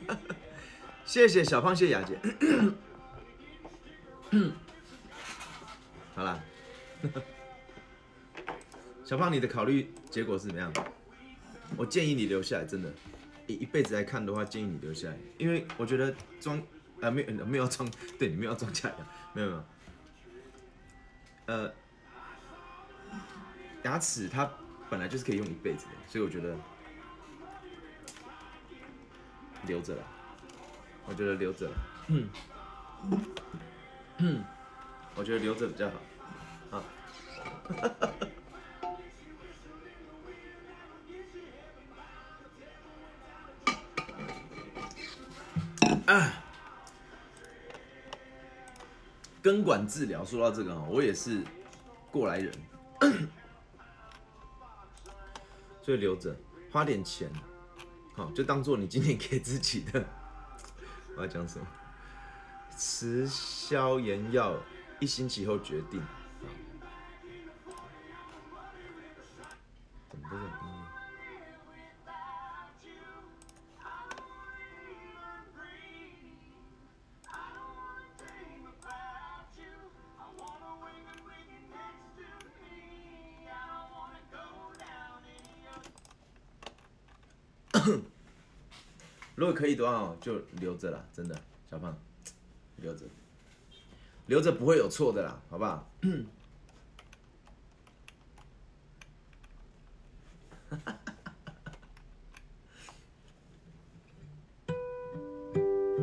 谢谢小胖，谢谢雅姐。好啦，小胖，你的考虑结果是怎么样？我建议你留下来，真的，一一辈子来看的话，建议你留下来，因为我觉得装啊没有没有装，对你没有装假牙，没有没有，呃，牙齿它本来就是可以用一辈子的，所以我觉得留着了，我觉得留着了，嗯，嗯，我觉得留着比较好，啊。啊，根管治疗，说到这个啊，我也是过来人，所以留着，花点钱，好，就当做你今天给自己的。我要讲什么？吃消炎药，一星期后决定。如果可以的话，就留着了，真的，小胖，留着，留着不会有错的啦，好不好？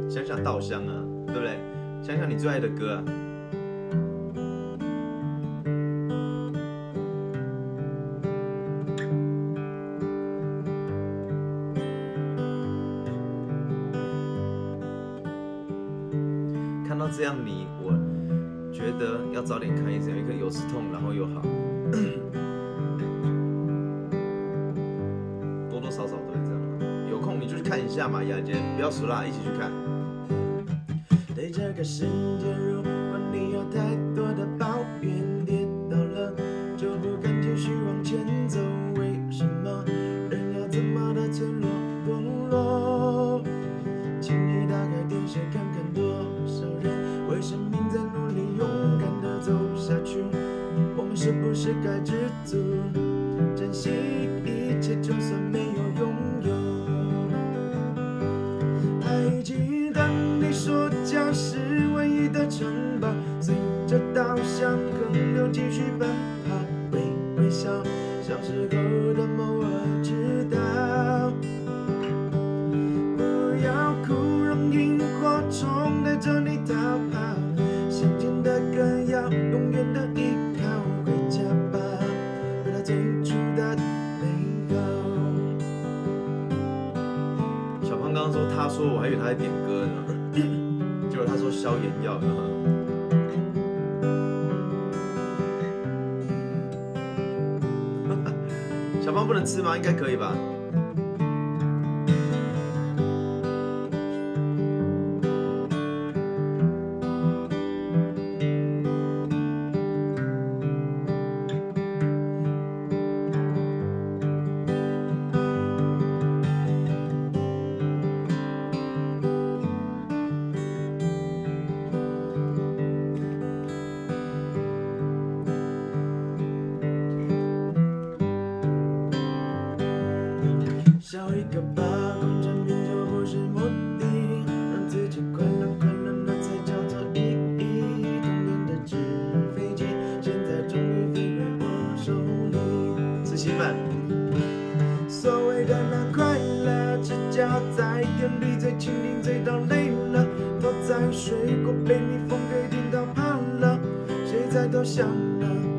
想想稻香啊，对不对？想想你最爱的歌啊。看到这样你，我觉得要早点看医生，一个又吃痛，然后又好，多多少少都会这样。有空你就去看一下嘛，雅姐，不要输啦，一起去看。对这个世界，如是该知足，珍惜一切，就算没有拥有？还记得你说家是唯一的城堡，随着稻香河流继续奔跑，微微笑，小时候的刚刚说，他说我还以为他在点歌呢，结果他说消炎药。小胖不能吃吗？应该可以吧？在田里最轻盈，最到累了，躲在水果被蜜蜂给叮到怕了，谁在偷笑呢？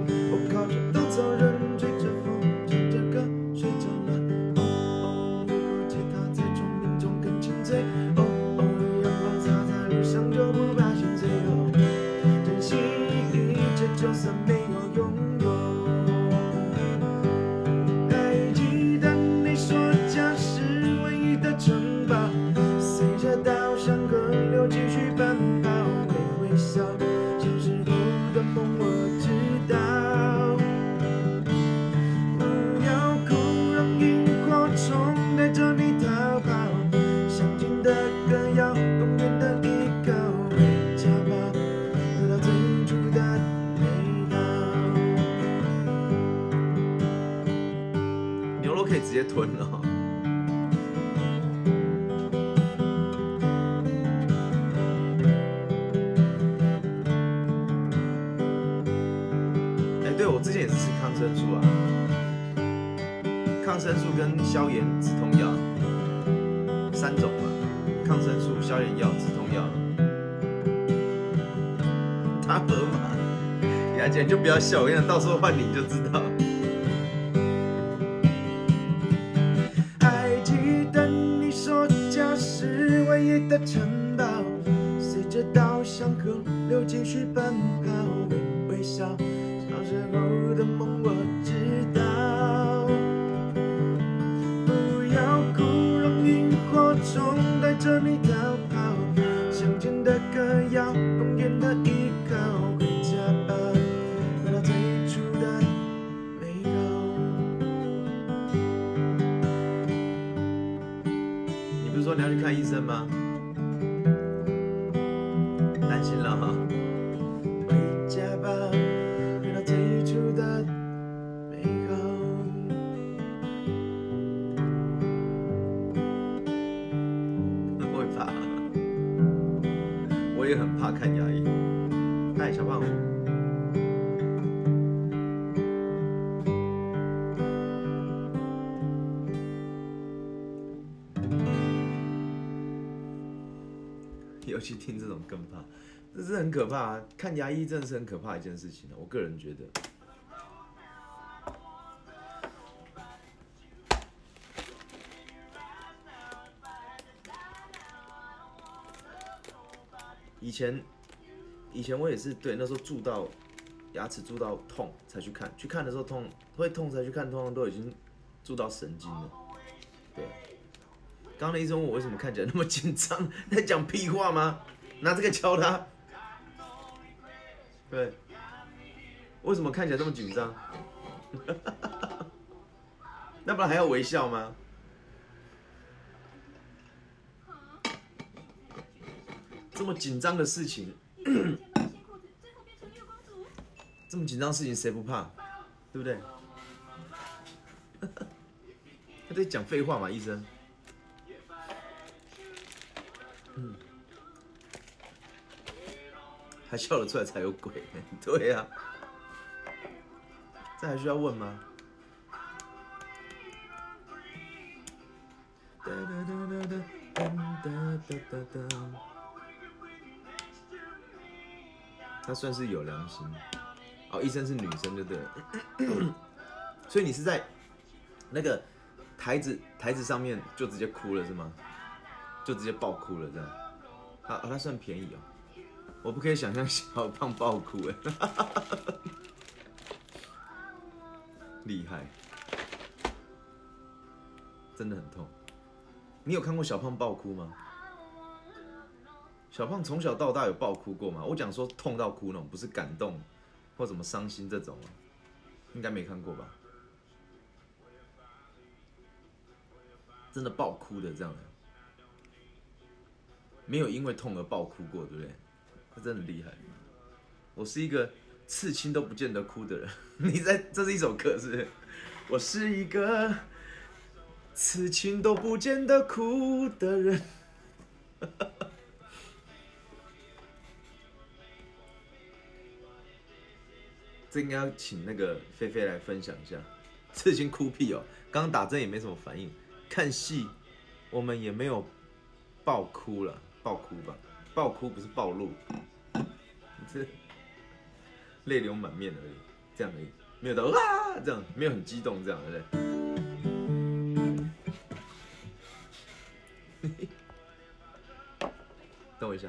吞了。哎，对我之前也是吃抗生素啊，抗生素跟消炎止痛药三种嘛，抗生素、消炎药、止痛药。他河马，雅姐就不要笑，我跟你讲，到时候换你就知道。城堡，随着稻香河流继续奔跑，微微笑，小时候的梦我知道。不要哭，让萤火虫带着你逃跑，乡间的歌谣，公园的依靠，回家吧，回到最初的美好。你不是说你要去看医生吗？担心了哈。回家吧，回到最初的美好。会怕，我也很怕看牙医。嗨，小胖。去听这种更怕，这是很可怕、啊。看牙医真的是很可怕一件事情、啊、我个人觉得。以前，以前我也是对，那时候蛀到牙齿蛀到痛才去看，去看的时候痛会痛才去看，通常都已经蛀到神经了。对，刚刚那医生问我为什么看起来那么紧张，在讲屁话吗？拿这个敲他。对，为什么看起来这么紧张？那不然还要微笑吗？这么紧张的事情，这么紧张的事情谁不怕？对不对？他在讲废话嘛，医生。嗯，还笑得出来才有鬼。对呀、这还需要问吗？哒哒哒哒哒哒哒哒哒。他算是有良心。哦，医生是女生就对了。所以你是在那个台子台子上面就直接哭了是吗？就直接爆哭了这样？啊，他算便宜哦。我不可以想象小胖爆哭哎，厉害，真的很痛。你有看过小胖爆哭吗？小胖从小到大有爆哭过吗？我讲说痛到哭那种，不是感动或怎么伤心这种啊，应该没看过吧？真的爆哭的这样，没有因为痛而爆哭过，对不对？他真的厉害。我是一个刺青都不见得哭的人。你在这是一首歌是不是？我是一个刺青都不见得哭的人。这应该要请那个菲菲来分享一下，刺青哭屁哦，刚打针也没什么反应，看戏我们也没有爆哭了，爆哭吧，爆哭不是暴露，是泪流满面而已，这样而已，没有到啊！这样，没有很激动这样，对不对？等我一下。